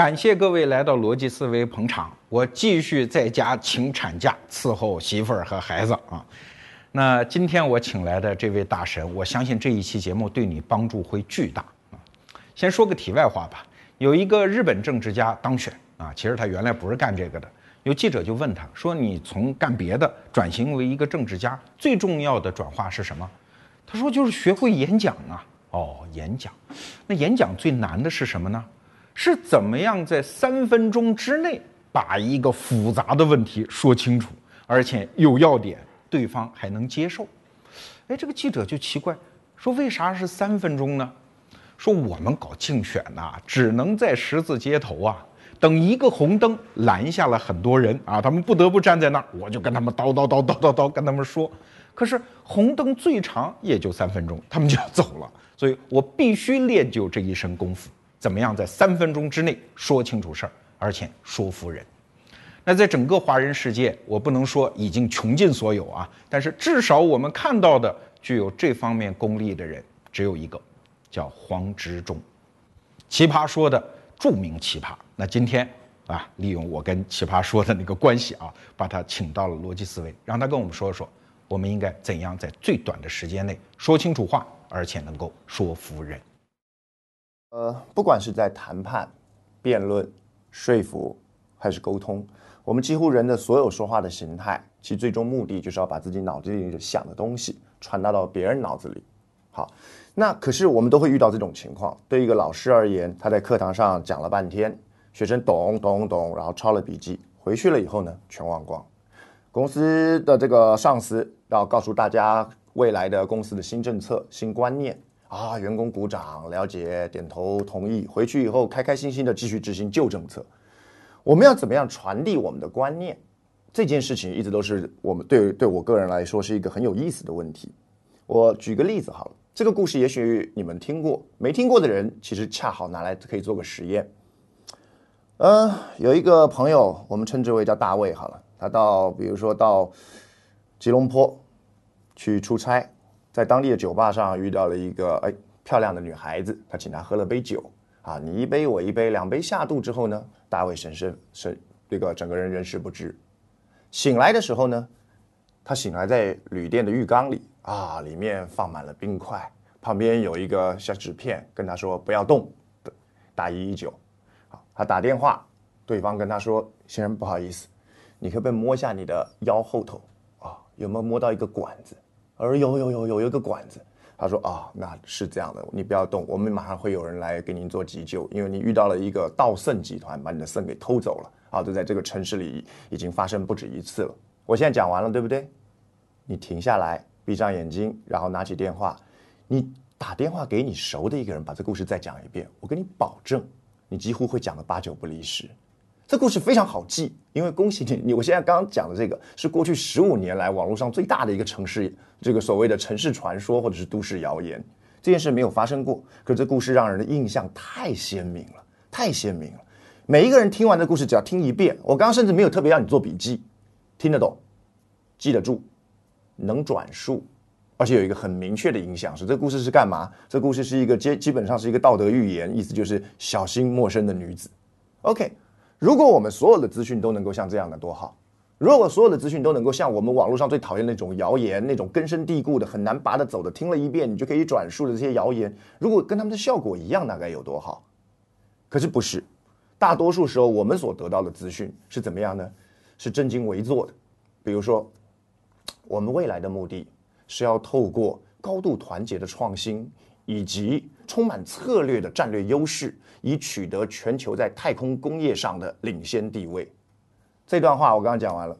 感谢各位来到逻辑思维捧场，我继续在家请产假伺候媳妇儿和孩子啊。那今天我请来的这位大神，我相信这一期节目对你帮助会巨大啊。先说个题外话吧，有一个日本政治家当选啊，其实他原来不是干这个的。有记者就问他说：“你从干别的转型为一个政治家，最重要的转化是什么？”他说：“就是学会演讲啊。”哦，演讲，那演讲最难的是什么呢？是怎么样在三分钟之内把一个复杂的问题说清楚，而且有要点，对方还能接受？哎，这个记者就奇怪，说为啥是三分钟呢？说我们搞竞选呐，只能在十字街头啊，等一个红灯拦下了很多人啊，他们不得不站在那儿，我就跟他们叨叨叨叨叨叨跟他们说。可是红灯最长也就三分钟，他们就要走了，所以我必须练就这一身功夫。怎么样在三分钟之内说清楚事儿，而且说服人？那在整个华人世界，我不能说已经穷尽所有啊，但是至少我们看到的具有这方面功力的人只有一个，叫黄执中，奇葩说的著名奇葩。那今天啊，利用我跟奇葩说的那个关系啊，把他请到了逻辑思维，让他跟我们说说，我们应该怎样在最短的时间内说清楚话，而且能够说服人。呃，不管是在谈判、辩论、说服还是沟通，我们几乎人的所有说话的形态，其最终目的就是要把自己脑子里想的东西传达到别人脑子里。好，那可是我们都会遇到这种情况。对一个老师而言，他在课堂上讲了半天，学生懂懂懂，然后抄了笔记，回去了以后呢，全忘光。公司的这个上司要告诉大家未来的公司的新政策、新观念。啊！员工鼓掌，了解，点头同意。回去以后，开开心心的继续执行旧政策。我们要怎么样传递我们的观念？这件事情一直都是我们对对我个人来说是一个很有意思的问题。我举个例子好了，这个故事也许你们听过，没听过的人其实恰好拿来可以做个实验。嗯，有一个朋友，我们称之为叫大卫好了，他到比如说到吉隆坡去出差。在当地的酒吧上遇到了一个哎漂亮的女孩子，他请她喝了杯酒啊，你一杯我一杯，两杯下肚之后呢，大卫神神神这个整个人人事不知。醒来的时候呢，他醒来在旅店的浴缸里啊，里面放满了冰块，旁边有一个小纸片跟他说不要动，打一一九。好，他打电话，对方跟他说先生不好意思，你可不可以摸一下你的腰后头啊，有没有摸到一个管子？而有有有有一个管子，他说啊，那是这样的，你不要动，我们马上会有人来给您做急救，因为你遇到了一个盗肾集团，把你的肾给偷走了啊，就在这个城市里已经发生不止一次了。我现在讲完了，对不对？你停下来，闭上眼睛，然后拿起电话，你打电话给你熟的一个人，把这故事再讲一遍，我跟你保证，你几乎会讲的八九不离十。这故事非常好记，因为恭喜你，你我现在刚刚讲的这个是过去十五年来网络上最大的一个城市，这个所谓的城市传说或者是都市谣言，这件事没有发生过，可这故事让人的印象太鲜明了，太鲜明了。每一个人听完这故事，只要听一遍，我刚刚甚至没有特别让你做笔记，听得懂，记得住，能转述，而且有一个很明确的影响是，这故事是干嘛？这故事是一个基基本上是一个道德寓言，意思就是小心陌生的女子。OK。如果我们所有的资讯都能够像这样的多好，如果所有的资讯都能够像我们网络上最讨厌那种谣言、那种根深蒂固的、很难拔得走的，听了一遍你就可以转述的这些谣言，如果跟他们的效果一样，那该有多好？可是不是，大多数时候我们所得到的资讯是怎么样呢？是正襟危坐的。比如说，我们未来的目的是要透过高度团结的创新以及充满策略的战略优势。以取得全球在太空工业上的领先地位。这段话我刚刚讲完了，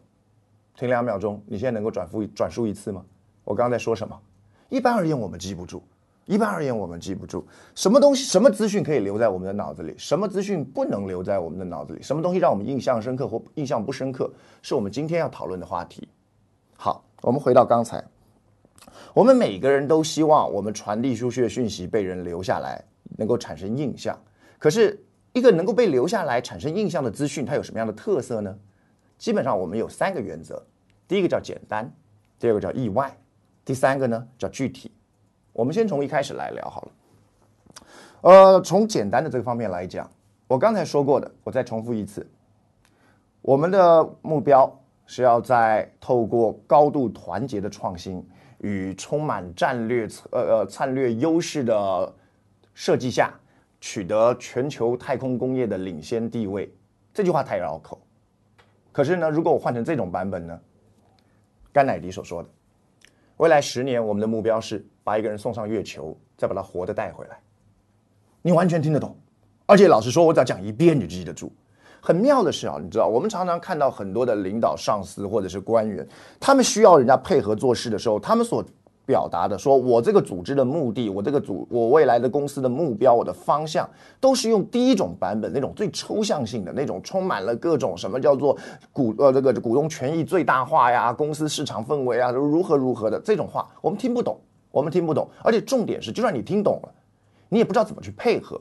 停两秒钟，你现在能够转复转述一次吗？我刚刚在说什么？一般而言，我们记不住；一般而言，我们记不住什么东西，什么资讯可以留在我们的脑子里，什么资讯不能留在我们的脑子里，什么东西让我们印象深刻或印象不深刻，是我们今天要讨论的话题。好，我们回到刚才，我们每个人都希望我们传递出去的讯息被人留下来，能够产生印象。可是，一个能够被留下来、产生印象的资讯，它有什么样的特色呢？基本上，我们有三个原则：第一个叫简单，第二个叫意外，第三个呢叫具体。我们先从一开始来聊好了。呃，从简单的这个方面来讲，我刚才说过的，我再重复一次，我们的目标是要在透过高度团结的创新与充满战略呃呃战略优势的设计下，取得全球太空工业的领先地位。这句话太绕口，可是呢，如果我换成这种版本呢？甘乃迪所说的，未来十年我们的目标是把一个人送上月球，再把他活的带回来。你完全听得懂，而且老实说，我只要讲一遍你就记得住。很妙的是啊，你知道，我们常常看到很多的领导、上司或者是官员，他们需要人家配合做事的时候，他们所表达的，说我这个组织的目的，我这个组，我未来的公司的目标，我的方向，都是用第一种版本那种最抽象性的那种，充满了各种什么叫做股呃这个股东权益最大化呀，公司市场氛围啊，如何如何的这种话，我们听不懂，我们听不懂，而且重点是，就算你听懂了，你也不知道怎么去配合。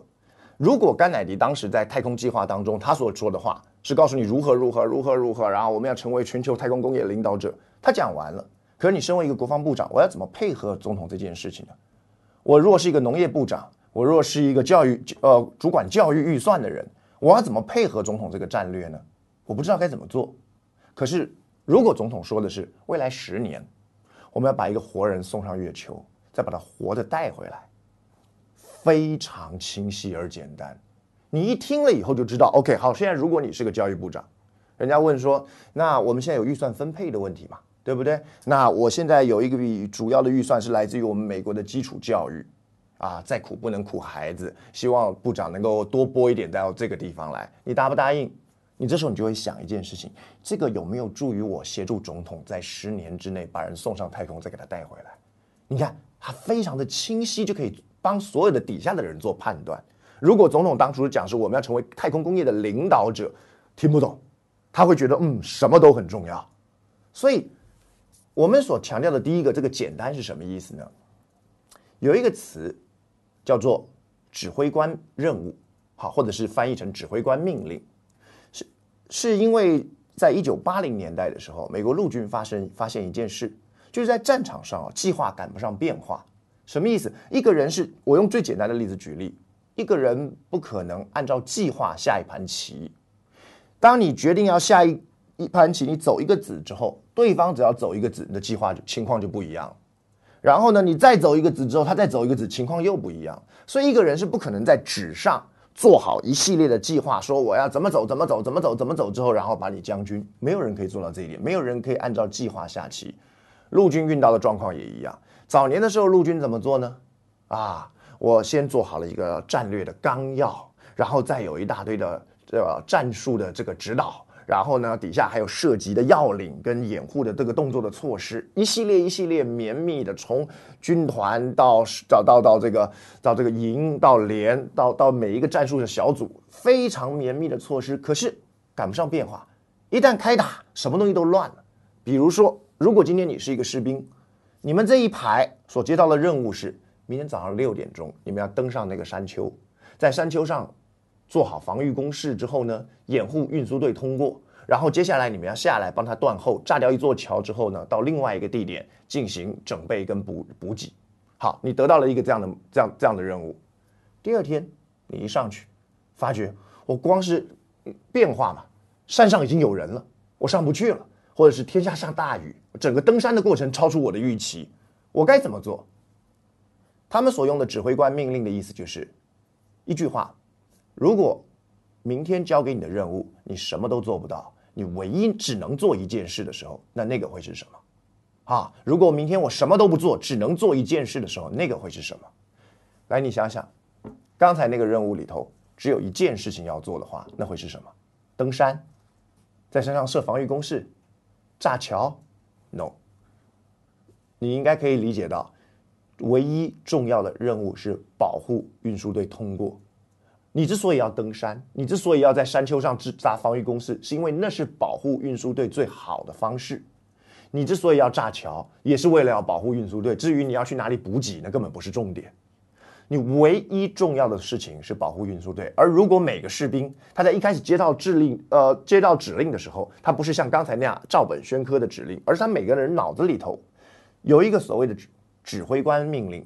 如果甘乃迪当时在太空计划当中，他所说的话是告诉你如何如何如何如何，然后我们要成为全球太空工业领导者，他讲完了。可是你身为一个国防部长，我要怎么配合总统这件事情呢？我如果是一个农业部长，我如果是一个教育呃主管教育预算的人，我要怎么配合总统这个战略呢？我不知道该怎么做。可是如果总统说的是未来十年，我们要把一个活人送上月球，再把他活着带回来。非常清晰而简单，你一听了以后就知道。OK，好，现在如果你是个教育部长，人家问说，那我们现在有预算分配的问题吗，对不对？那我现在有一个笔主要的预算是来自于我们美国的基础教育，啊，再苦不能苦孩子，希望部长能够多拨一点到这个地方来，你答不答应？你这时候你就会想一件事情，这个有没有助于我协助总统在十年之内把人送上太空，再给他带回来？你看，他非常的清晰，就可以。帮所有的底下的人做判断。如果总统当初讲是我们要成为太空工业的领导者，听不懂，他会觉得嗯什么都很重要。所以，我们所强调的第一个这个简单是什么意思呢？有一个词叫做指挥官任务，好，或者是翻译成指挥官命令，是是因为在一九八零年代的时候，美国陆军发生发现一件事，就是在战场上啊，计划赶不上变化。什么意思？一个人是我用最简单的例子举例，一个人不可能按照计划下一盘棋。当你决定要下一一盘棋，你走一个子之后，对方只要走一个子，你的计划就情况就不一样。然后呢，你再走一个子之后，他再走一个子，情况又不一样。所以一个人是不可能在纸上做好一系列的计划，说我要怎么走，怎么走，怎么走，怎么走之后，然后把你将军。没有人可以做到这一点，没有人可以按照计划下棋。陆军运到的状况也一样。早年的时候，陆军怎么做呢？啊，我先做好了一个战略的纲要，然后再有一大堆的这个战术的这个指导，然后呢，底下还有涉及的要领跟掩护的这个动作的措施，一系列一系列绵密的，从军团到到到到这个到这个营到连到到每一个战术的小组，非常绵密的措施。可是赶不上变化，一旦开打，什么东西都乱了。比如说，如果今天你是一个士兵。你们这一排所接到的任务是，明天早上六点钟，你们要登上那个山丘，在山丘上做好防御工事之后呢，掩护运输队通过。然后接下来你们要下来帮他断后，炸掉一座桥之后呢，到另外一个地点进行整备跟补补给。好，你得到了一个这样的这样这样的任务。第二天你一上去，发觉我光是变化嘛，山上已经有人了，我上不去了。或者是天下下大雨，整个登山的过程超出我的预期，我该怎么做？他们所用的指挥官命令的意思就是一句话：如果明天交给你的任务你什么都做不到，你唯一只能做一件事的时候，那那个会是什么？啊，如果明天我什么都不做，只能做一件事的时候，那个会是什么？来，你想想，刚才那个任务里头只有一件事情要做的话，那会是什么？登山，在山上设防御工事。炸桥，no。你应该可以理解到，唯一重要的任务是保护运输队通过。你之所以要登山，你之所以要在山丘上支扎防御工事，是因为那是保护运输队最好的方式。你之所以要炸桥，也是为了要保护运输队。至于你要去哪里补给，那根本不是重点。你唯一重要的事情是保护运输队，而如果每个士兵他在一开始接到指令，呃，接到指令的时候，他不是像刚才那样照本宣科的指令，而是他每个人脑子里头有一个所谓的指指挥官命令，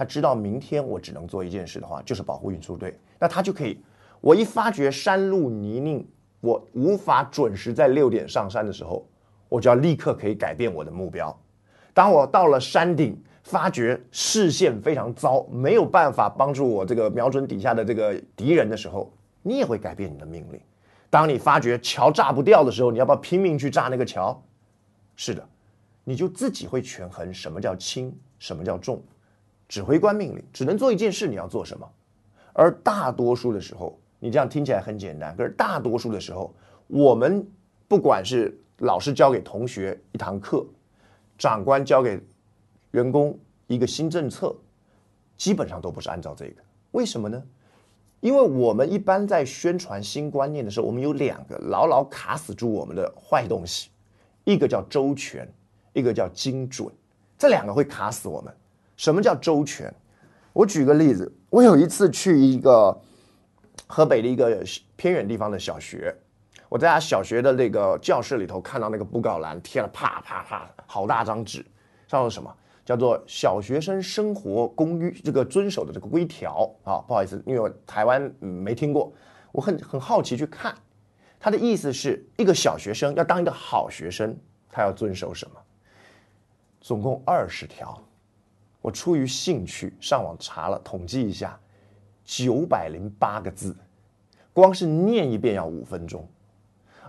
他知道明天我只能做一件事的话，就是保护运输队，那他就可以我一发觉山路泥泞，我无法准时在六点上山的时候，我就要立刻可以改变我的目标。当我到了山顶，发觉视线非常糟，没有办法帮助我这个瞄准底下的这个敌人的时候，你也会改变你的命令。当你发觉桥炸不掉的时候，你要不要拼命去炸那个桥？是的，你就自己会权衡什么叫轻，什么叫重。指挥官命令只能做一件事，你要做什么？而大多数的时候，你这样听起来很简单，可是大多数的时候，我们不管是老师教给同学一堂课，长官教给员工一个新政策，基本上都不是按照这个。为什么呢？因为我们一般在宣传新观念的时候，我们有两个牢牢卡死住我们的坏东西，一个叫周全，一个叫精准，这两个会卡死我们。什么叫周全？我举个例子，我有一次去一个河北的一个偏远地方的小学，我在他小学的那个教室里头看到那个布告栏贴了啪啪啪好大张纸，上面什么叫做小学生生活公寓这个遵守的这个规条啊？不好意思，因为我台湾没听过，我很很好奇去看，他的意思是一个小学生要当一个好学生，他要遵守什么？总共二十条。我出于兴趣上网查了，统计一下，九百零八个字，光是念一遍要五分钟，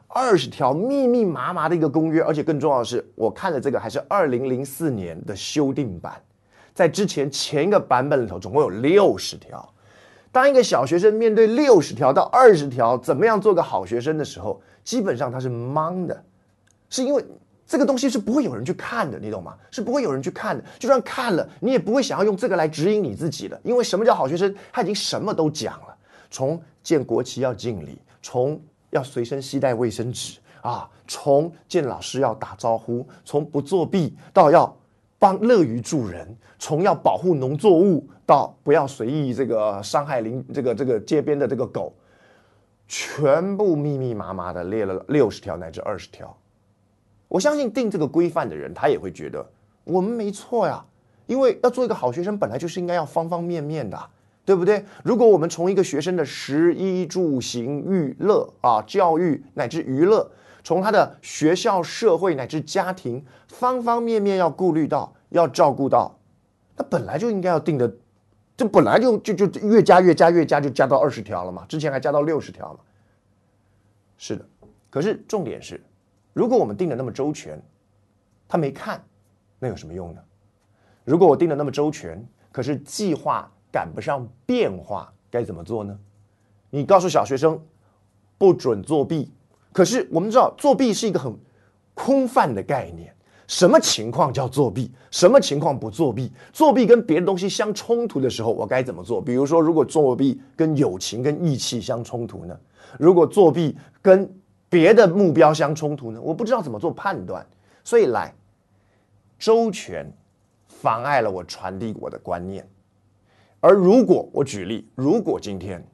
二十条密密麻麻的一个公约，而且更重要的是，我看的这个还是二零零四年的修订版，在之前前一个版本里头总共有六十条。当一个小学生面对六十条到二十条，怎么样做个好学生的时候，基本上他是懵的，是因为。这个东西是不会有人去看的，你懂吗？是不会有人去看的。就算看了，你也不会想要用这个来指引你自己的。因为什么叫好学生？他已经什么都讲了，从见国旗要敬礼，从要随身携带卫生纸啊，从见老师要打招呼，从不作弊到要帮乐于助人，从要保护农作物到不要随意这个伤害邻这个这个街边的这个狗，全部密密麻麻的列了六十条乃至二十条。我相信定这个规范的人，他也会觉得我们没错呀，因为要做一个好学生，本来就是应该要方方面面的，对不对？如果我们从一个学生的食衣住行娱乐啊，教育乃至娱乐，从他的学校、社会乃至家庭方方面面要顾虑到、要照顾到，那本来就应该要定的，这本来就就就越加越加越加就加到二十条了嘛，之前还加到六十条嘛。是的，可是重点是。如果我们定的那么周全，他没看，那有什么用呢？如果我定的那么周全，可是计划赶不上变化，该怎么做呢？你告诉小学生不准作弊，可是我们知道作弊是一个很空泛的概念。什么情况叫作弊？什么情况不作弊？作弊跟别的东西相冲突的时候，我该怎么做？比如说，如果作弊跟友情跟义气相冲突呢？如果作弊跟别的目标相冲突呢？我不知道怎么做判断，所以来周全妨碍了我传递我的观念。而如果我举例，如果今天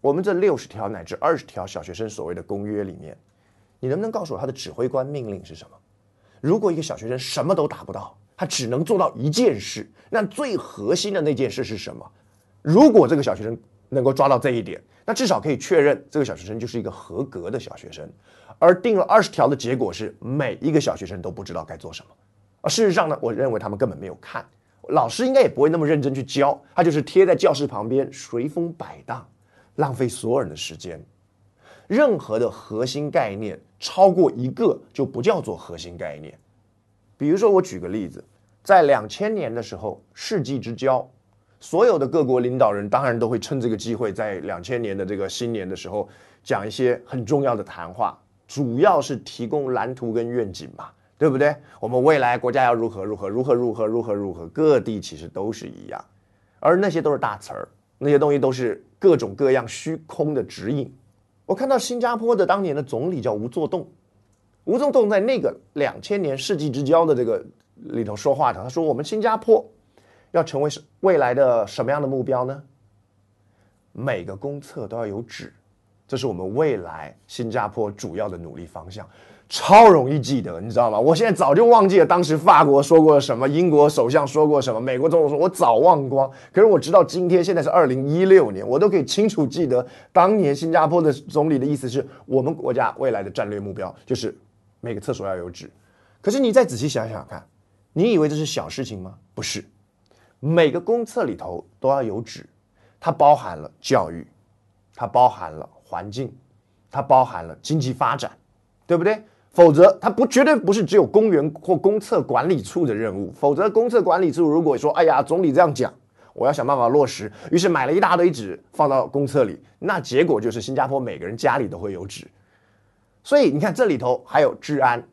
我们这六十条乃至二十条小学生所谓的公约里面，你能不能告诉我他的指挥官命令是什么？如果一个小学生什么都达不到，他只能做到一件事，那最核心的那件事是什么？如果这个小学生能够抓到这一点。那至少可以确认这个小学生就是一个合格的小学生，而定了二十条的结果是每一个小学生都不知道该做什么，而事实上呢，我认为他们根本没有看，老师应该也不会那么认真去教，他就是贴在教室旁边随风摆荡，浪费所有人的时间。任何的核心概念超过一个就不叫做核心概念。比如说，我举个例子，在两千年的时候，世纪之交。所有的各国领导人当然都会趁这个机会，在两千年的这个新年的时候，讲一些很重要的谈话，主要是提供蓝图跟愿景嘛，对不对？我们未来国家要如何如何如何如何如何如何，各地其实都是一样，而那些都是大词儿，那些东西都是各种各样虚空的指引。我看到新加坡的当年的总理叫吴作栋，吴作栋在那个两千年世纪之交的这个里头说话的，他说我们新加坡。要成为是未来的什么样的目标呢？每个公厕都要有纸，这是我们未来新加坡主要的努力方向。超容易记得，你知道吗？我现在早就忘记了当时法国说过什么，英国首相说过什么，美国总统说，我早忘光。可是我知道今天现在是二零一六年，我都可以清楚记得当年新加坡的总理的意思是我们国家未来的战略目标就是每个厕所要有纸。可是你再仔细想想看，你以为这是小事情吗？不是，每个公厕里头都要有纸，它包含了教育，它包含了环境，它包含了经济发展，对不对？否则，它不绝对不是只有公园或公厕管理处的任务。否则，公厕管理处如果说：“哎呀，总理这样讲，我要想办法落实。”于是买了一大堆纸放到公厕里，那结果就是新加坡每个人家里都会有纸。所以你看，这里头还有治安、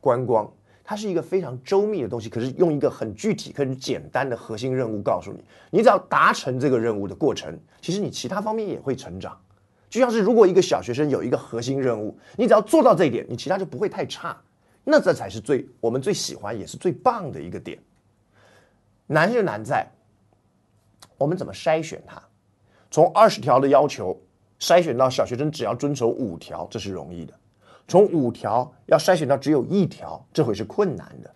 观光，它是一个非常周密的东西。可是用一个很具体、很简单的核心任务告诉你，你只要达成这个任务的过程，其实你其他方面也会成长。就像是如果一个小学生有一个核心任务，你只要做到这一点，你其他就不会太差。那这才是最我们最喜欢也是最棒的一个点。难就难在我们怎么筛选它，从二十条的要求筛选到小学生只要遵守五条，这是容易的；从五条要筛选到只有一条，这会是困难的。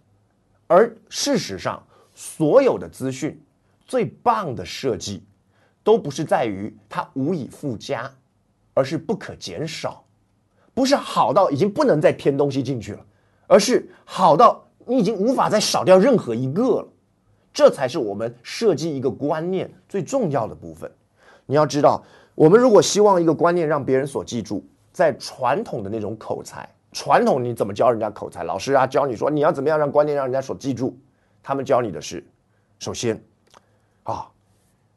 而事实上，所有的资讯最棒的设计，都不是在于它无以复加。而是不可减少，不是好到已经不能再添东西进去了，而是好到你已经无法再少掉任何一个了。这才是我们设计一个观念最重要的部分。你要知道，我们如果希望一个观念让别人所记住，在传统的那种口才，传统你怎么教人家口才？老师啊，教你说你要怎么样让观念让人家所记住？他们教你的是，首先，啊，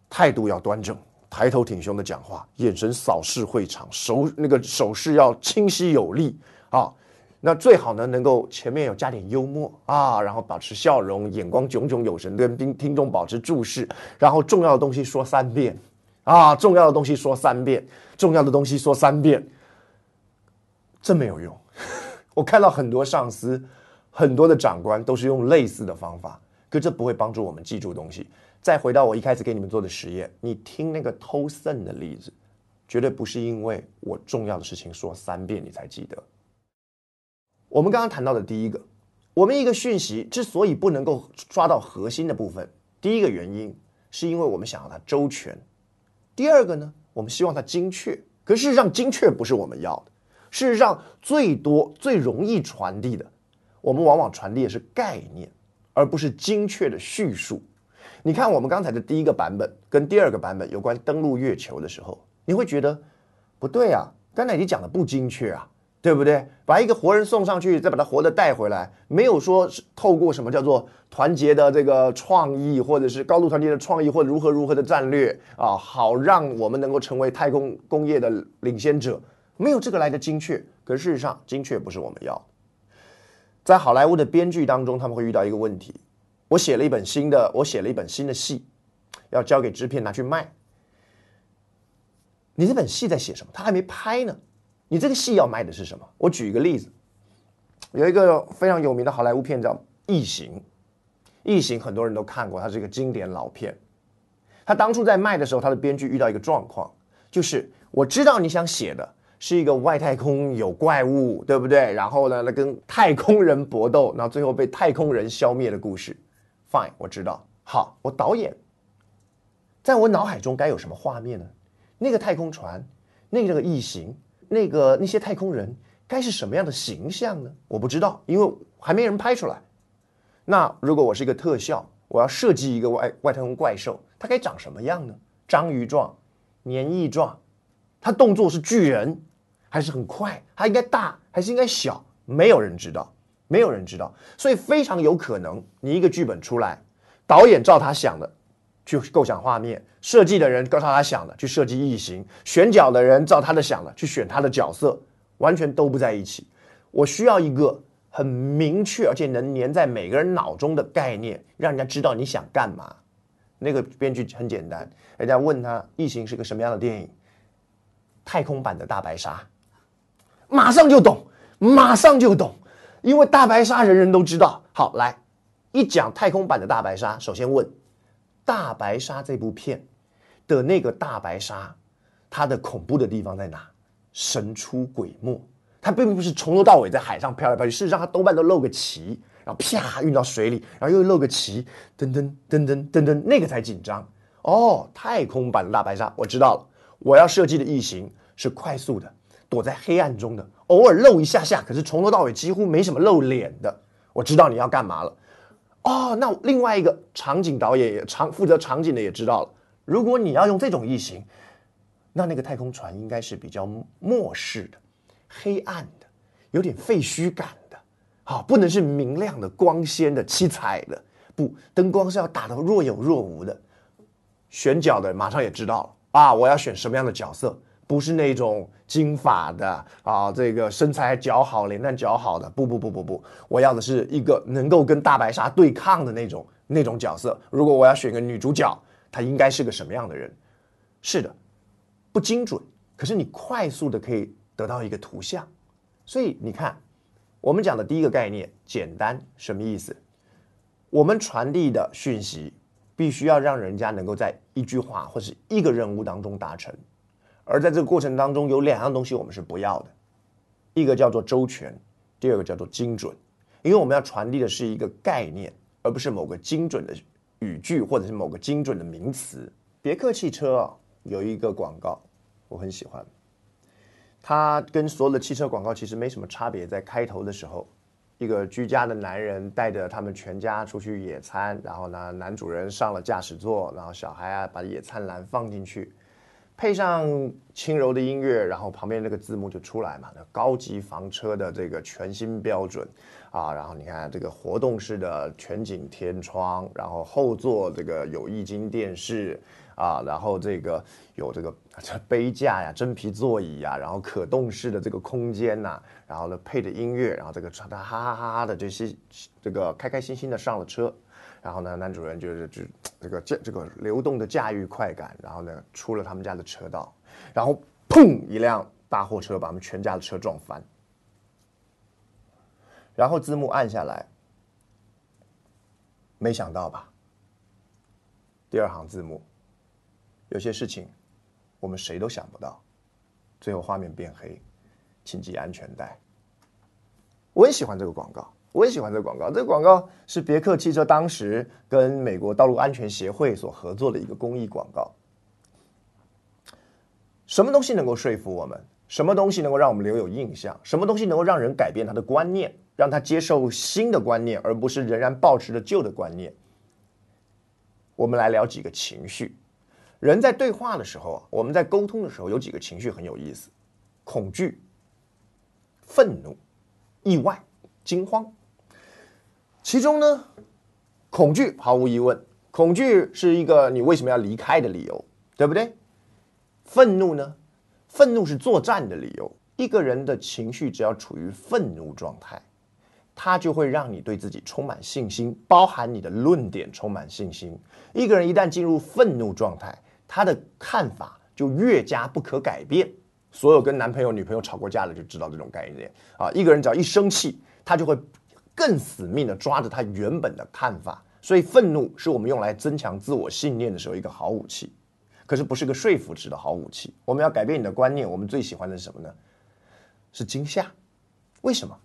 态度要端正。抬头挺胸的讲话，眼神扫视会场，手那个手势要清晰有力啊。那最好呢，能够前面有加点幽默啊，然后保持笑容，眼光炯炯有神，跟听听众保持注视，然后重要的东西说三遍啊，重要的东西说三遍，重要的东西说三遍，真没有用。我看到很多上司、很多的长官都是用类似的方法，可这不会帮助我们记住东西。再回到我一开始给你们做的实验，你听那个偷肾的例子，绝对不是因为我重要的事情说三遍你才记得。我们刚刚谈到的第一个，我们一个讯息之所以不能够抓到核心的部分，第一个原因是因为我们想要它周全，第二个呢，我们希望它精确。可事实上，精确不是我们要的。事实上，最多最容易传递的，我们往往传递的是概念，而不是精确的叙述。你看我们刚才的第一个版本跟第二个版本有关登陆月球的时候，你会觉得不对啊，刚才你讲的不精确啊，对不对？把一个活人送上去，再把他活的带回来，没有说是透过什么叫做团结的这个创意，或者是高度团结的创意，或者如何如何的战略啊，好让我们能够成为太空工业的领先者，没有这个来的精确。可事实上，精确不是我们要。在好莱坞的编剧当中，他们会遇到一个问题。我写了一本新的，我写了一本新的戏，要交给制片拿去卖。你这本戏在写什么？他还没拍呢。你这个戏要卖的是什么？我举一个例子，有一个非常有名的好莱坞片叫《异形》，《异形》很多人都看过，它是一个经典老片。他当初在卖的时候，他的编剧遇到一个状况，就是我知道你想写的是一个外太空有怪物，对不对？然后呢，那跟太空人搏斗，然后最后被太空人消灭的故事。Fine，我知道。好，我导演，在我脑海中该有什么画面呢？那个太空船，那个异形，那个那些太空人，该是什么样的形象呢？我不知道，因为还没人拍出来。那如果我是一个特效，我要设计一个外外太空怪兽，它该长什么样呢？章鱼状、黏液状，他动作是巨人，还是很快？他应该大还是应该小？没有人知道。没有人知道，所以非常有可能，你一个剧本出来，导演照他想的去构想画面，设计的人照他想的去设计异形，选角的人照他的想的去选他的角色，完全都不在一起。我需要一个很明确而且能粘在每个人脑中的概念，让人家知道你想干嘛。那个编剧很简单，人家问他异形是个什么样的电影，太空版的大白鲨，马上就懂，马上就懂。因为大白鲨人人都知道，好来，一讲太空版的大白鲨，首先问大白鲨这部片的那个大白鲨，它的恐怖的地方在哪？神出鬼没。它并不是从头到尾在海上飘来飘去，事实上它多半都露个鳍，然后啪运到水里，然后又露个鳍，噔噔噔噔噔噔，那个才紧张。哦，太空版的大白鲨，我知道了。我要设计的异形是快速的，躲在黑暗中的，偶尔露一下下，可是从头到尾几乎没什么露脸的。我知道你要干嘛了。哦，那另外一个场景导演也场负责场景的也知道了。如果你要用这种异形，那那个太空船应该是比较末世的。黑暗的，有点废墟感的，好，不能是明亮的、光鲜的、七彩的，不，灯光是要打得若有若无的。选角的马上也知道了啊，我要选什么样的角色，不是那种金发的啊，这个身材姣好、脸蛋姣好的，不不不不不，我要的是一个能够跟大白鲨对抗的那种那种角色。如果我要选个女主角，她应该是个什么样的人？是的，不精准，可是你快速的可以。得到一个图像，所以你看，我们讲的第一个概念简单什么意思？我们传递的讯息必须要让人家能够在一句话或是一个任务当中达成，而在这个过程当中有两样东西我们是不要的，一个叫做周全，第二个叫做精准，因为我们要传递的是一个概念，而不是某个精准的语句或者是某个精准的名词。别克汽车有一个广告，我很喜欢。它跟所有的汽车广告其实没什么差别，在开头的时候，一个居家的男人带着他们全家出去野餐，然后呢，男主人上了驾驶座，然后小孩啊把野餐篮放进去，配上轻柔的音乐，然后旁边那个字幕就出来嘛，那高级房车的这个全新标准啊，然后你看这个活动式的全景天窗，然后后座这个有液晶电视。啊，然后这个有这个这 杯架呀、真皮座椅呀，然后可动式的这个空间呐，然后呢配着音乐，然后这个他哈哈哈哈的这些这个开开心心的上了车，然后呢男主人就是就这个驾这个流动的驾驭快感，然后呢出了他们家的车道，然后砰一辆大货车把他们全家的车撞翻，然后字幕按下来，没想到吧？第二行字幕。有些事情，我们谁都想不到，最后画面变黑，请系安全带。我很喜欢这个广告，我很喜欢这个广告。这个广告是别克汽车当时跟美国道路安全协会所合作的一个公益广告。什么东西能够说服我们？什么东西能够让我们留有印象？什么东西能够让人改变他的观念，让他接受新的观念，而不是仍然保持着旧的观念？我们来聊几个情绪。人在对话的时候啊，我们在沟通的时候，有几个情绪很有意思：恐惧、愤怒、意外、惊慌。其中呢，恐惧毫无疑问，恐惧是一个你为什么要离开的理由，对不对？愤怒呢？愤怒是作战的理由。一个人的情绪只要处于愤怒状态，他就会让你对自己充满信心，包含你的论点充满信心。一个人一旦进入愤怒状态，他的看法就越加不可改变。所有跟男朋友、女朋友吵过架的就知道这种概念啊。一个人只要一生气，他就会更死命的抓着他原本的看法。所以，愤怒是我们用来增强自我信念的时候一个好武器，可是不是个说服值的好武器。我们要改变你的观念，我们最喜欢的是什么呢？是惊吓。为什么？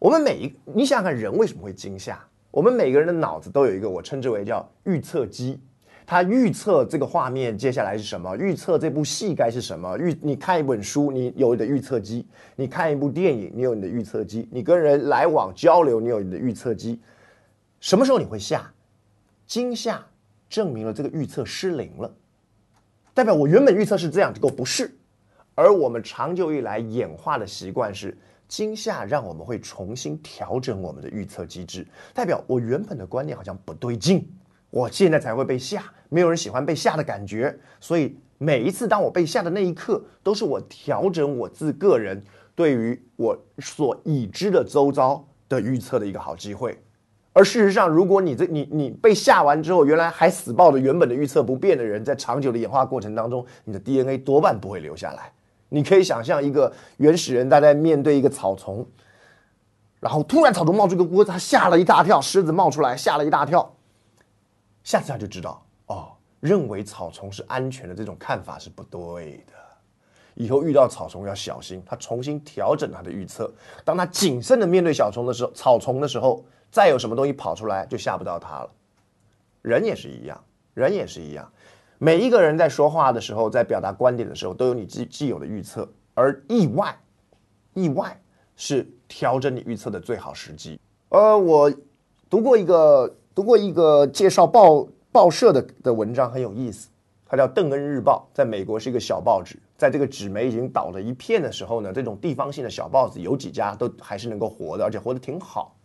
我们每一你想想看，人为什么会惊吓？我们每个人的脑子都有一个我称之为叫预测机。他预测这个画面接下来是什么？预测这部戏该是什么？预你看一本书，你有你的预测机；你看一部电影，你有你的预测机；你跟人来往交流，你有你的预测机。什么时候你会吓？惊吓证明了这个预测失灵了，代表我原本预测是这样，结果不是。而我们长久以来演化的习惯是惊吓，让我们会重新调整我们的预测机制，代表我原本的观念好像不对劲。我现在才会被吓，没有人喜欢被吓的感觉，所以每一次当我被吓的那一刻，都是我调整我自个人对于我所已知的周遭的预测的一个好机会。而事实上，如果你这你你被吓完之后，原来还死抱着原本的预测不变的人，在长久的演化过程当中，你的 DNA 多半不会留下来。你可以想象一个原始人，他在面对一个草丛，然后突然草丛冒出一个锅，他吓了一大跳，狮子冒出来，吓了一大跳。下次他就知道哦，认为草丛是安全的这种看法是不对的，以后遇到草丛要小心。他重新调整他的预测。当他谨慎的面对小虫的时候，草丛的时候，再有什么东西跑出来，就吓不到他了。人也是一样，人也是一样。每一个人在说话的时候，在表达观点的时候，都有你既既有的预测，而意外，意外是调整你预测的最好时机。呃，我读过一个读过一个介绍报报社的的文章，很有意思。它叫《邓恩日报》，在美国是一个小报纸。在这个纸媒已经倒了一片的时候呢，这种地方性的小报子有几家都还是能够活的，而且活得挺好。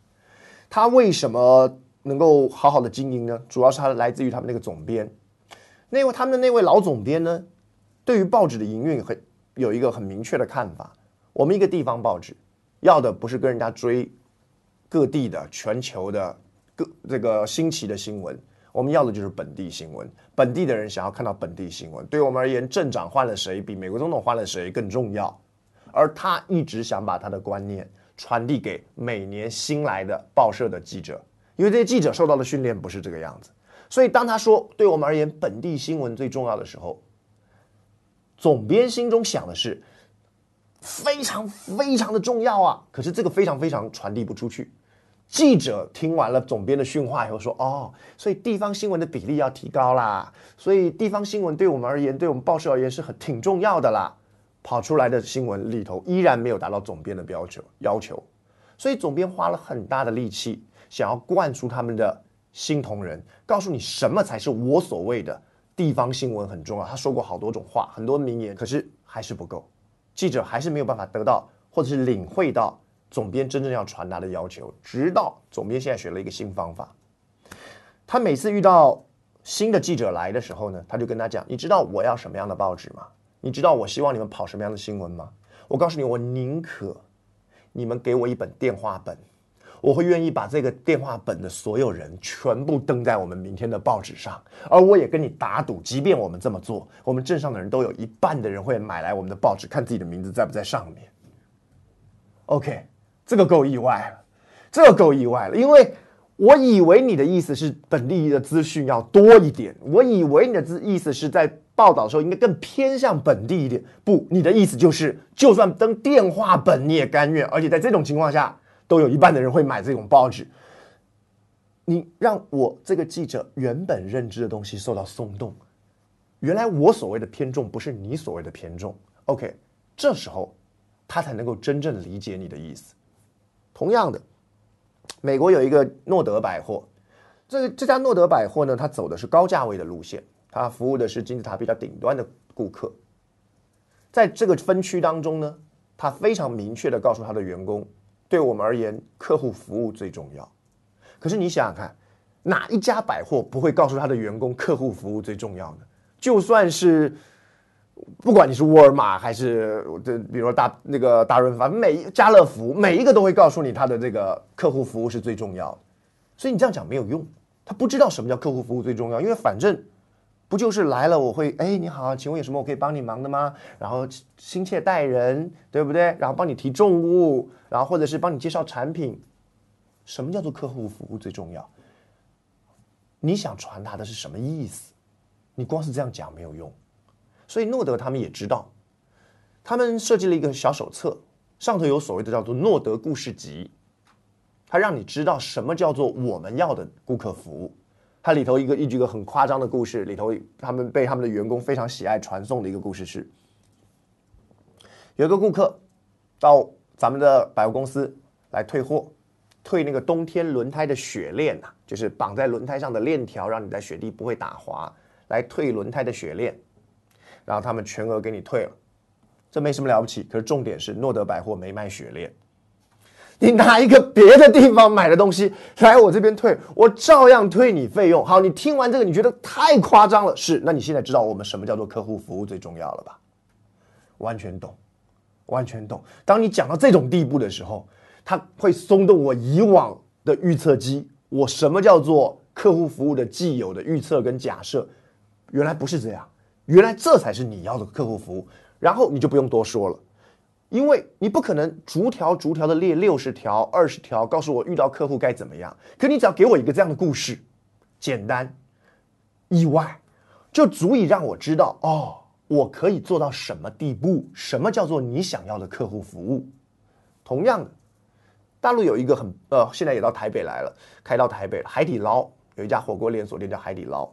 它为什么能够好好的经营呢？主要是它来自于他们那个总编。那位他们的那位老总编呢，对于报纸的营运很有一个很明确的看法。我们一个地方报纸要的不是跟人家追各地的、全球的各这个新奇的新闻，我们要的就是本地新闻。本地的人想要看到本地新闻。对我们而言，镇长换了谁比美国总统换了谁更重要。而他一直想把他的观念传递给每年新来的报社的记者，因为这些记者受到的训练不是这个样子。所以，当他说“对我们而言，本地新闻最重要的时候”，总编心中想的是非常非常的重要啊。可是这个非常非常传递不出去。记者听完了总编的训话以后说：“哦，所以地方新闻的比例要提高啦。所以地方新闻对我们而言，对我们报社而言是很挺重要的啦。”跑出来的新闻里头依然没有达到总编的要求要求，所以总编花了很大的力气，想要灌输他们的。新同仁告诉你什么才是我所谓的地方新闻很重要。他说过好多种话，很多名言，可是还是不够。记者还是没有办法得到或者是领会到总编真正要传达的要求。直到总编现在学了一个新方法，他每次遇到新的记者来的时候呢，他就跟他讲：“你知道我要什么样的报纸吗？你知道我希望你们跑什么样的新闻吗？我告诉你，我宁可你们给我一本电话本。”我会愿意把这个电话本的所有人全部登在我们明天的报纸上，而我也跟你打赌，即便我们这么做，我们镇上的人都有一半的人会买来我们的报纸，看自己的名字在不在上面。OK，这个够意外了，这个够意外了，因为我以为你的意思是本地的资讯要多一点，我以为你的资意思是在报道的时候应该更偏向本地一点。不，你的意思就是，就算登电话本你也甘愿，而且在这种情况下。都有一半的人会买这种报纸，你让我这个记者原本认知的东西受到松动，原来我所谓的偏重不是你所谓的偏重，OK，这时候他才能够真正理解你的意思。同样的，美国有一个诺德百货，这个这家诺德百货呢，它走的是高价位的路线，它服务的是金字塔比较顶端的顾客，在这个分区当中呢，他非常明确的告诉他的员工。对我们而言，客户服务最重要。可是你想想看，哪一家百货不会告诉他的员工客户服务最重要呢？就算是不管你是沃尔玛还是这，比如说大那个大润发，每家乐福，每一个都会告诉你他的这个客户服务是最重要的。所以你这样讲没有用，他不知道什么叫客户服务最重要，因为反正。不就是来了？我会哎，你好，请问有什么我可以帮你忙的吗？然后亲切待人，对不对？然后帮你提重物，然后或者是帮你介绍产品。什么叫做客户服务最重要？你想传达的是什么意思？你光是这样讲没有用。所以诺德他们也知道，他们设计了一个小手册，上头有所谓的叫做诺德故事集，它让你知道什么叫做我们要的顾客服务。它里头一个一句个很夸张的故事，里头他们被他们的员工非常喜爱传颂的一个故事是，有一个顾客到咱们的百货公司来退货，退那个冬天轮胎的雪链呐，就是绑在轮胎上的链条，让你在雪地不会打滑，来退轮胎的雪链，然后他们全额给你退了，这没什么了不起，可是重点是诺德百货没卖雪链。你拿一个别的地方买的东西来我这边退，我照样退你费用。好，你听完这个，你觉得太夸张了？是，那你现在知道我们什么叫做客户服务最重要了吧？完全懂，完全懂。当你讲到这种地步的时候，他会松动我以往的预测机。我什么叫做客户服务的既有的预测跟假设？原来不是这样，原来这才是你要的客户服务。然后你就不用多说了。因为你不可能逐条逐条的列六十条、二十条，告诉我遇到客户该怎么样。可你只要给我一个这样的故事，简单、意外，就足以让我知道哦，我可以做到什么地步？什么叫做你想要的客户服务？同样的，大陆有一个很呃，现在也到台北来了，开到台北了。海底捞有一家火锅连锁店叫海底捞，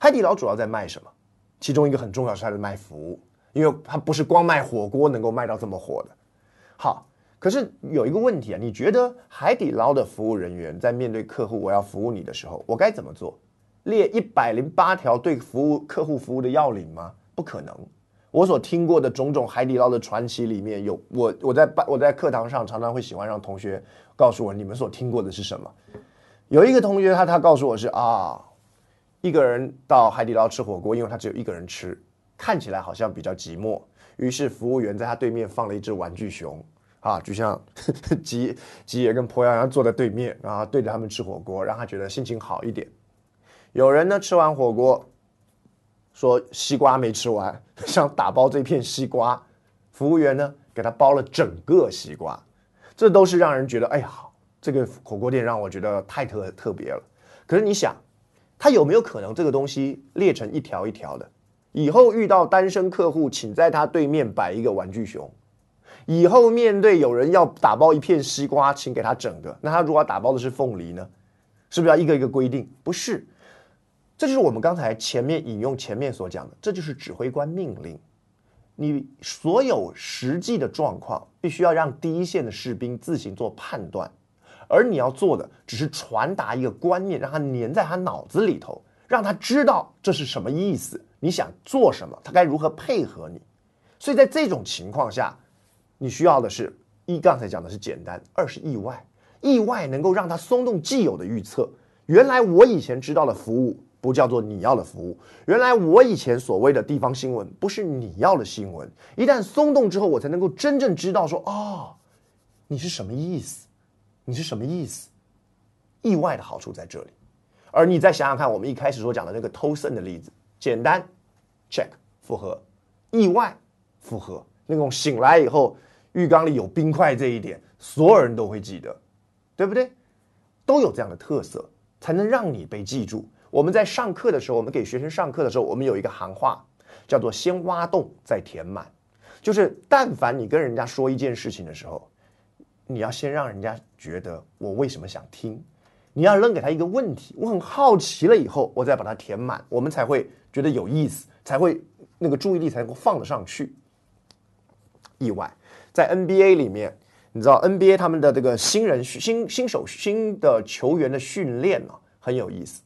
海底捞主要在卖什么？其中一个很重要是它的卖服务，因为它不是光卖火锅能够卖到这么火的。好，可是有一个问题啊，你觉得海底捞的服务人员在面对客户我要服务你的时候，我该怎么做？列一百零八条对服务客户服务的要领吗？不可能。我所听过的种种海底捞的传奇里面有我我在班我在课堂上常常会喜欢让同学告诉我你们所听过的是什么。有一个同学他他告诉我是啊，一个人到海底捞吃火锅，因为他只有一个人吃，看起来好像比较寂寞。于是服务员在他对面放了一只玩具熊啊，就像 吉吉野跟婆洋洋坐在对面然后，对着他们吃火锅，让他觉得心情好一点。有人呢吃完火锅，说西瓜没吃完，想打包这片西瓜，服务员呢给他包了整个西瓜，这都是让人觉得哎呀，这个火锅店让我觉得太特特别了。可是你想，他有没有可能这个东西列成一条一条的？以后遇到单身客户，请在他对面摆一个玩具熊；以后面对有人要打包一片西瓜，请给他整个。那他如果打包的是凤梨呢？是不是要一个一个规定？不是。这就是我们刚才前面引用前面所讲的，这就是指挥官命令。你所有实际的状况，必须要让第一线的士兵自行做判断，而你要做的只是传达一个观念，让他粘在他脑子里头，让他知道这是什么意思，你想做什么，他该如何配合你。所以在这种情况下，你需要的是一刚才讲的是简单，二是意外，意外能够让他松动既有的预测。原来我以前知道的服务。不叫做你要的服务。原来我以前所谓的地方新闻，不是你要的新闻。一旦松动之后，我才能够真正知道说，哦，你是什么意思？你是什么意思？意外的好处在这里。而你再想想看，我们一开始所讲的那个偷肾的例子，简单，check 符合，意外符合，那种醒来以后浴缸里有冰块这一点，所有人都会记得，对不对？都有这样的特色，才能让你被记住。我们在上课的时候，我们给学生上课的时候，我们有一个行话，叫做“先挖洞再填满”。就是但凡你跟人家说一件事情的时候，你要先让人家觉得我为什么想听，你要扔给他一个问题，我很好奇了以后，我再把它填满，我们才会觉得有意思，才会那个注意力才能够放得上去。意外，在 NBA 里面，你知道 NBA 他们的这个新人新新手新的球员的训练呢，很有意思。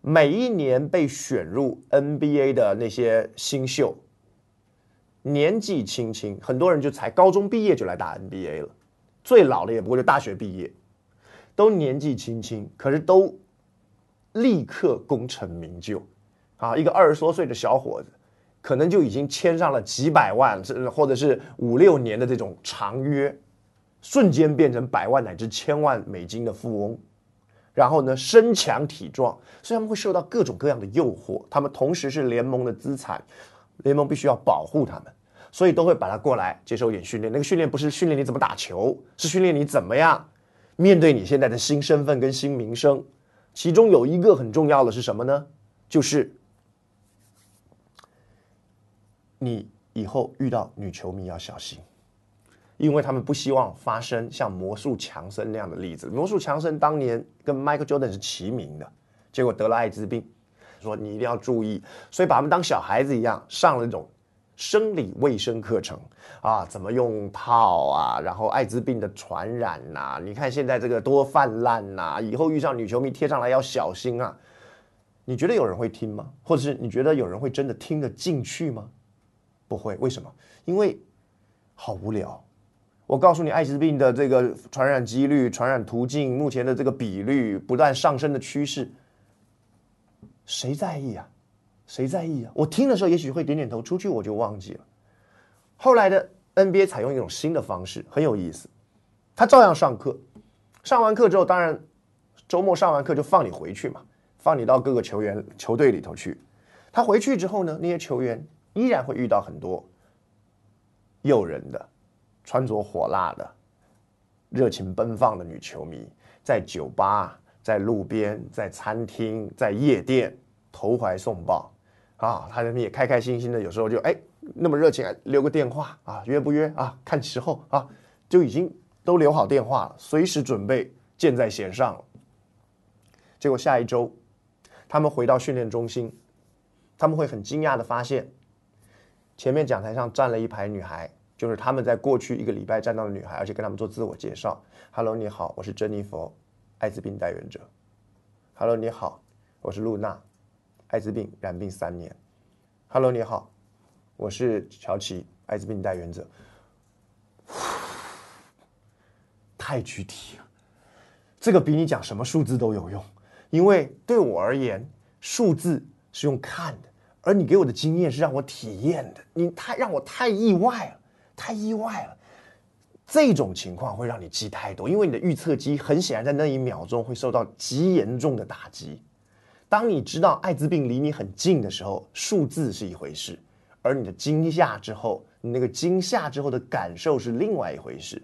每一年被选入 NBA 的那些新秀，年纪轻轻，很多人就才高中毕业就来打 NBA 了，最老的也不过就大学毕业，都年纪轻轻，可是都立刻功成名就，啊，一个二十多岁的小伙子，可能就已经签上了几百万，或者是五六年的这种长约，瞬间变成百万乃至千万美金的富翁。然后呢，身强体壮，所以他们会受到各种各样的诱惑。他们同时是联盟的资产，联盟必须要保护他们，所以都会把他过来接受一点训练。那个训练不是训练你怎么打球，是训练你怎么样面对你现在的新身份跟新名声。其中有一个很重要的是什么呢？就是你以后遇到女球迷要小心。因为他们不希望发生像魔术强森那样的例子。魔术强森当年跟 Michael Jordan 是齐名的，结果得了艾滋病，说你一定要注意，所以把他们当小孩子一样上了那种生理卫生课程啊，怎么用套啊，然后艾滋病的传染呐，你看现在这个多泛滥呐，以后遇上女球迷贴上来要小心啊。你觉得有人会听吗？或者是你觉得有人会真的听得进去吗？不会，为什么？因为好无聊。我告诉你，艾滋病的这个传染几率、传染途径，目前的这个比率不断上升的趋势，谁在意啊？谁在意啊？我听的时候也许会点点头，出去我就忘记了。后来的 NBA 采用一种新的方式，很有意思。他照样上课，上完课之后，当然周末上完课就放你回去嘛，放你到各个球员球队里头去。他回去之后呢，那些球员依然会遇到很多诱人的。穿着火辣的、热情奔放的女球迷，在酒吧、在路边、在餐厅、在夜店投怀送抱，啊，他们也开开心心的，有时候就哎那么热情，留个电话啊，约不约啊？看时候啊，就已经都留好电话了，随时准备箭在弦上了。结果下一周，他们回到训练中心，他们会很惊讶的发现，前面讲台上站了一排女孩，就是他们在过去一个礼拜站到的女孩，而且跟他们做自我介绍：“Hello，你好，我是珍妮佛，艾滋病代言者。”“Hello，你好，我是露娜。”艾滋病染病三年，Hello，你好，我是乔琪，艾滋病代言者。太具体了，这个比你讲什么数字都有用，因为对我而言，数字是用看的，而你给我的经验是让我体验的。你太让我太意外了，太意外了。这种情况会让你记太多，因为你的预测机很显然在那一秒钟会受到极严重的打击。当你知道艾滋病离你很近的时候，数字是一回事；而你的惊吓之后，你那个惊吓之后的感受是另外一回事。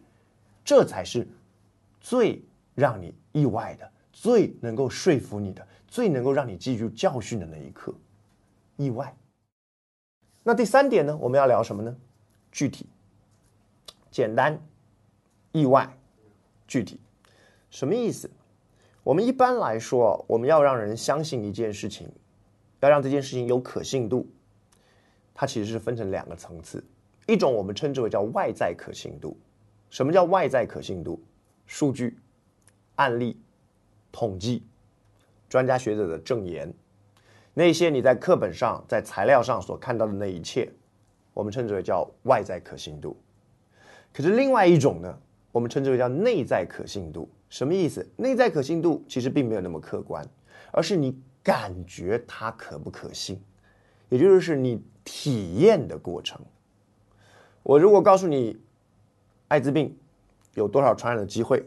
这才是最让你意外的、最能够说服你的、最能够让你记住教训的那一刻。意外。那第三点呢？我们要聊什么呢？具体、简单、意外、具体，什么意思？我们一般来说，我们要让人相信一件事情，要让这件事情有可信度，它其实是分成两个层次。一种我们称之为叫外在可信度。什么叫外在可信度？数据、案例、统计、专家学者的证言，那些你在课本上、在材料上所看到的那一切，我们称之为叫外在可信度。可是另外一种呢，我们称之为叫内在可信度。什么意思？内在可信度其实并没有那么客观，而是你感觉它可不可信，也就是你体验的过程。我如果告诉你，艾滋病有多少传染的机会，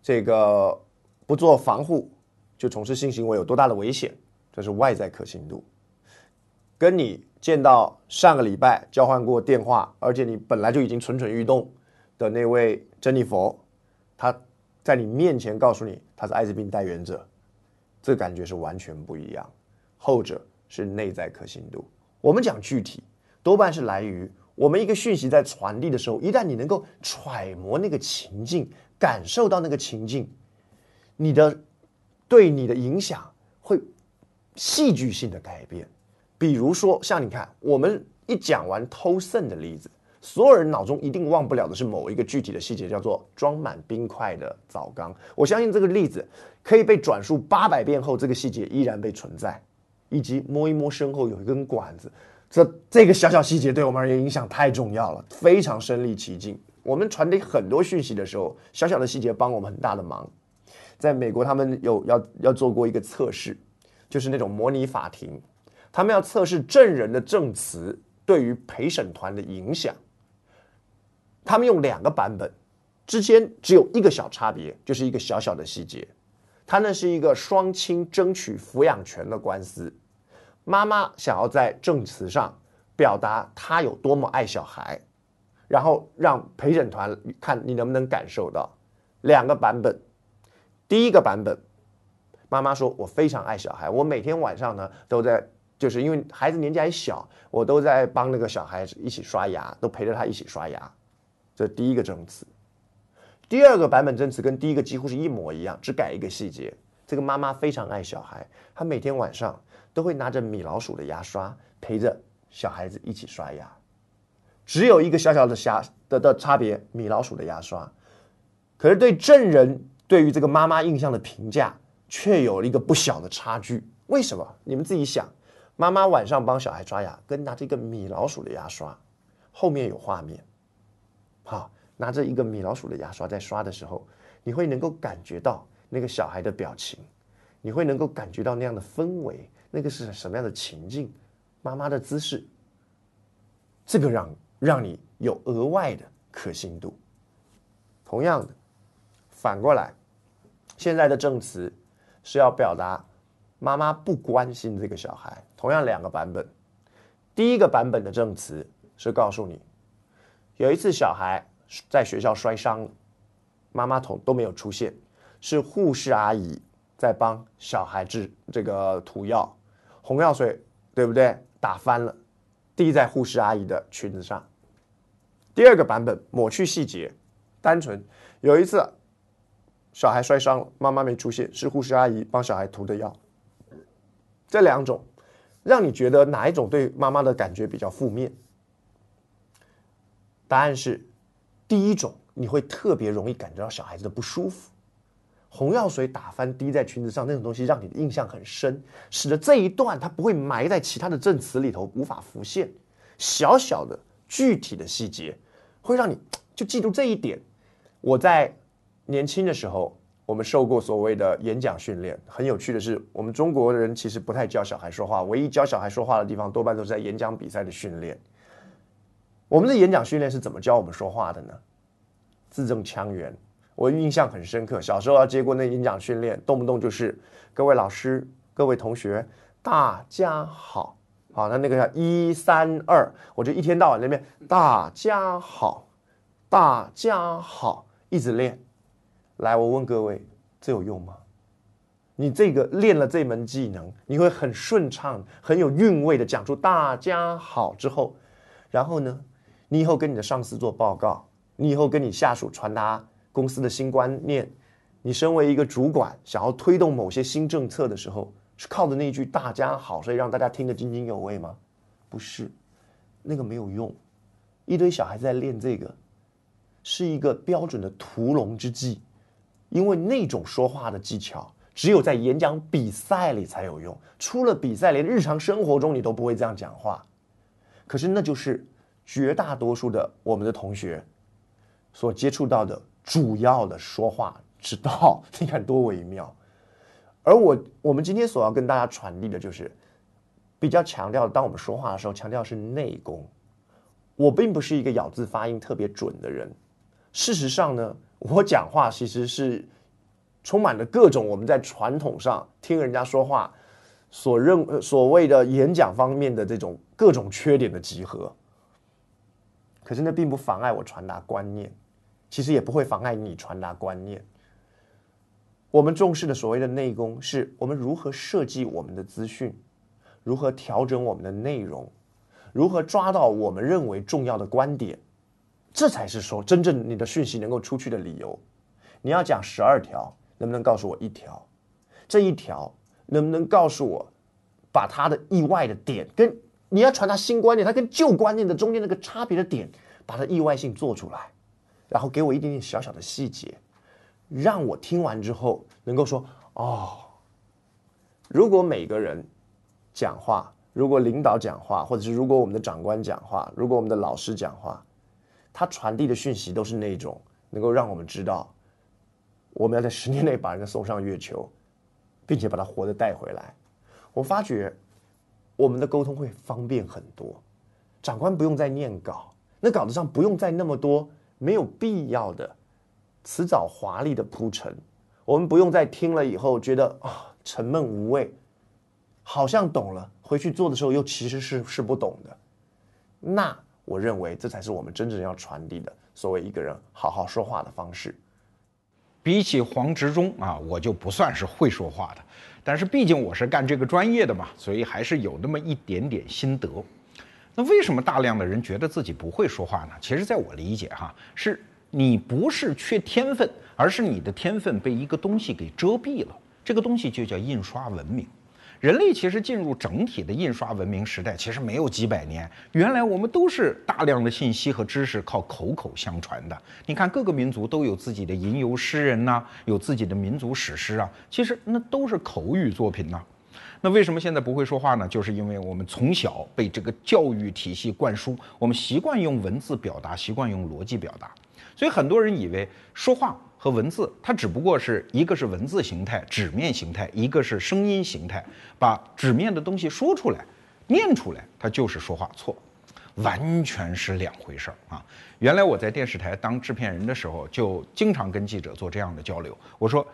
这个不做防护就从事性行为有多大的危险，这是外在可信度。跟你见到上个礼拜交换过电话，而且你本来就已经蠢蠢欲动的那位珍妮佛，他。在你面前告诉你他是艾滋病代言者，这感觉是完全不一样。后者是内在可信度。我们讲具体，多半是来于我们一个讯息在传递的时候，一旦你能够揣摩那个情境，感受到那个情境，你的对你的影响会戏剧性的改变。比如说，像你看，我们一讲完偷肾的例子。所有人脑中一定忘不了的是某一个具体的细节，叫做装满冰块的澡缸。我相信这个例子可以被转述八百遍后，这个细节依然被存在。以及摸一摸身后有一根管子，这这个小小细节对我们而言影响太重要了，非常身临其境。我们传递很多讯息的时候，小小的细节帮我们很大的忙。在美国，他们有要要做过一个测试，就是那种模拟法庭，他们要测试证人的证词对于陪审团的影响。他们用两个版本，之间只有一个小差别，就是一个小小的细节。他那是一个双亲争取抚养权的官司，妈妈想要在证词上表达她有多么爱小孩，然后让陪审团看你能不能感受到。两个版本，第一个版本，妈妈说：“我非常爱小孩，我每天晚上呢都在，就是因为孩子年纪还小，我都在帮那个小孩子一起刷牙，都陪着他一起刷牙。”这第一个证词，第二个版本证词跟第一个几乎是一模一样，只改一个细节。这个妈妈非常爱小孩，她每天晚上都会拿着米老鼠的牙刷陪着小孩子一起刷牙。只有一个小小的瑕的的差别，米老鼠的牙刷。可是对证人对于这个妈妈印象的评价却有了一个不小的差距。为什么？你们自己想，妈妈晚上帮小孩刷牙，跟拿着一个米老鼠的牙刷，后面有画面。啊，拿着一个米老鼠的牙刷在刷的时候，你会能够感觉到那个小孩的表情，你会能够感觉到那样的氛围，那个是什么样的情境？妈妈的姿势，这个让让你有额外的可信度。同样的，反过来，现在的证词是要表达妈妈不关心这个小孩。同样两个版本，第一个版本的证词是告诉你。有一次，小孩在学校摔伤了，妈妈同都没有出现，是护士阿姨在帮小孩治这个涂药，红药水对不对？打翻了，滴在护士阿姨的裙子上。第二个版本抹去细节，单纯有一次小孩摔伤了，妈妈没出现，是护士阿姨帮小孩涂的药。这两种，让你觉得哪一种对妈妈的感觉比较负面？答案是第一种，你会特别容易感觉到小孩子的不舒服。红药水打翻滴在裙子上那种东西，让你的印象很深，使得这一段它不会埋在其他的证词里头，无法浮现。小小的具体的细节，会让你就记住这一点。我在年轻的时候，我们受过所谓的演讲训练。很有趣的是，我们中国人其实不太教小孩说话，唯一教小孩说话的地方，多半都是在演讲比赛的训练。我们的演讲训练是怎么教我们说话的呢？字正腔圆。我印象很深刻，小时候要接过那演讲训练，动不动就是各位老师、各位同学，大家好，好，那那个叫一三二，我就一天到晚那边大家好，大家好，一直练。来，我问各位，这有用吗？你这个练了这门技能，你会很顺畅、很有韵味的讲出大家好之后，然后呢，你以后跟你的上司做报告，你以后跟你下属传达。公司的新观念，你身为一个主管，想要推动某些新政策的时候，是靠的那句“大家好”，所以让大家听得津津有味吗？不是，那个没有用。一堆小孩子在练这个，是一个标准的屠龙之计，因为那种说话的技巧，只有在演讲比赛里才有用。出了比赛，连日常生活中你都不会这样讲话。可是那就是绝大多数的我们的同学所接触到的。主要的说话之道，你看多微妙。而我我们今天所要跟大家传递的就是，比较强调，当我们说话的时候，强调是内功。我并不是一个咬字发音特别准的人，事实上呢，我讲话其实是充满了各种我们在传统上听人家说话所认所谓的演讲方面的这种各种缺点的集合。可是那并不妨碍我传达观念。其实也不会妨碍你传达观念。我们重视的所谓的内功，是我们如何设计我们的资讯，如何调整我们的内容，如何抓到我们认为重要的观点，这才是说真正你的讯息能够出去的理由。你要讲十二条，能不能告诉我一条？这一条能不能告诉我，把它的意外的点跟你要传达新观念，它跟旧观念的中间那个差别的点，把它意外性做出来。然后给我一点点小小的细节，让我听完之后能够说哦。如果每个人讲话，如果领导讲话，或者是如果我们的长官讲话，如果我们的老师讲话，他传递的讯息都是那种能够让我们知道，我们要在十年内把人家送上月球，并且把他活着带回来。我发觉我们的沟通会方便很多，长官不用再念稿，那稿子上不用再那么多。没有必要的辞藻华丽的铺陈，我们不用再听了以后觉得啊沉闷无味，好像懂了，回去做的时候又其实是是不懂的。那我认为这才是我们真正要传递的，所谓一个人好好说话的方式。比起黄执中啊，我就不算是会说话的，但是毕竟我是干这个专业的嘛，所以还是有那么一点点心得。那为什么大量的人觉得自己不会说话呢？其实，在我理解，哈，是你不是缺天分，而是你的天分被一个东西给遮蔽了。这个东西就叫印刷文明。人类其实进入整体的印刷文明时代，其实没有几百年。原来我们都是大量的信息和知识靠口口相传的。你看，各个民族都有自己的吟游诗人呐，有自己的民族史诗啊，其实那都是口语作品呐。那为什么现在不会说话呢？就是因为我们从小被这个教育体系灌输，我们习惯用文字表达，习惯用逻辑表达，所以很多人以为说话和文字它只不过是一个是文字形态、纸面形态，一个是声音形态，把纸面的东西说出来、念出来，它就是说话错，完全是两回事儿啊！原来我在电视台当制片人的时候，就经常跟记者做这样的交流，我说，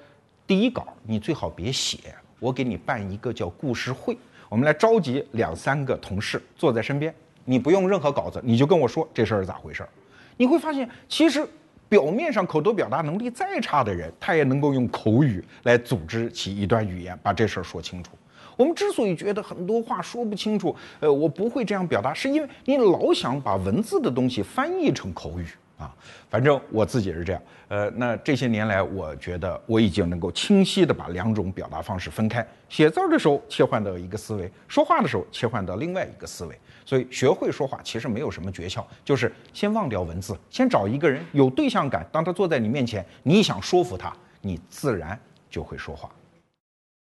第一稿你最好别写。我给你办一个叫故事会，我们来召集两三个同事坐在身边，你不用任何稿子，你就跟我说这事儿是咋回事儿。你会发现，其实表面上口头表达能力再差的人，他也能够用口语来组织起一段语言，把这事儿说清楚。我们之所以觉得很多话说不清楚，呃，我不会这样表达，是因为你老想把文字的东西翻译成口语啊。反正我自己是这样，呃，那这些年来，我觉得我已经能够清晰的把两种表达方式分开：写字儿的时候切换到一个思维，说话的时候切换到另外一个思维。所以学会说话其实没有什么诀窍，就是先忘掉文字，先找一个人有对象感，当他坐在你面前，你想说服他，你自然就会说话。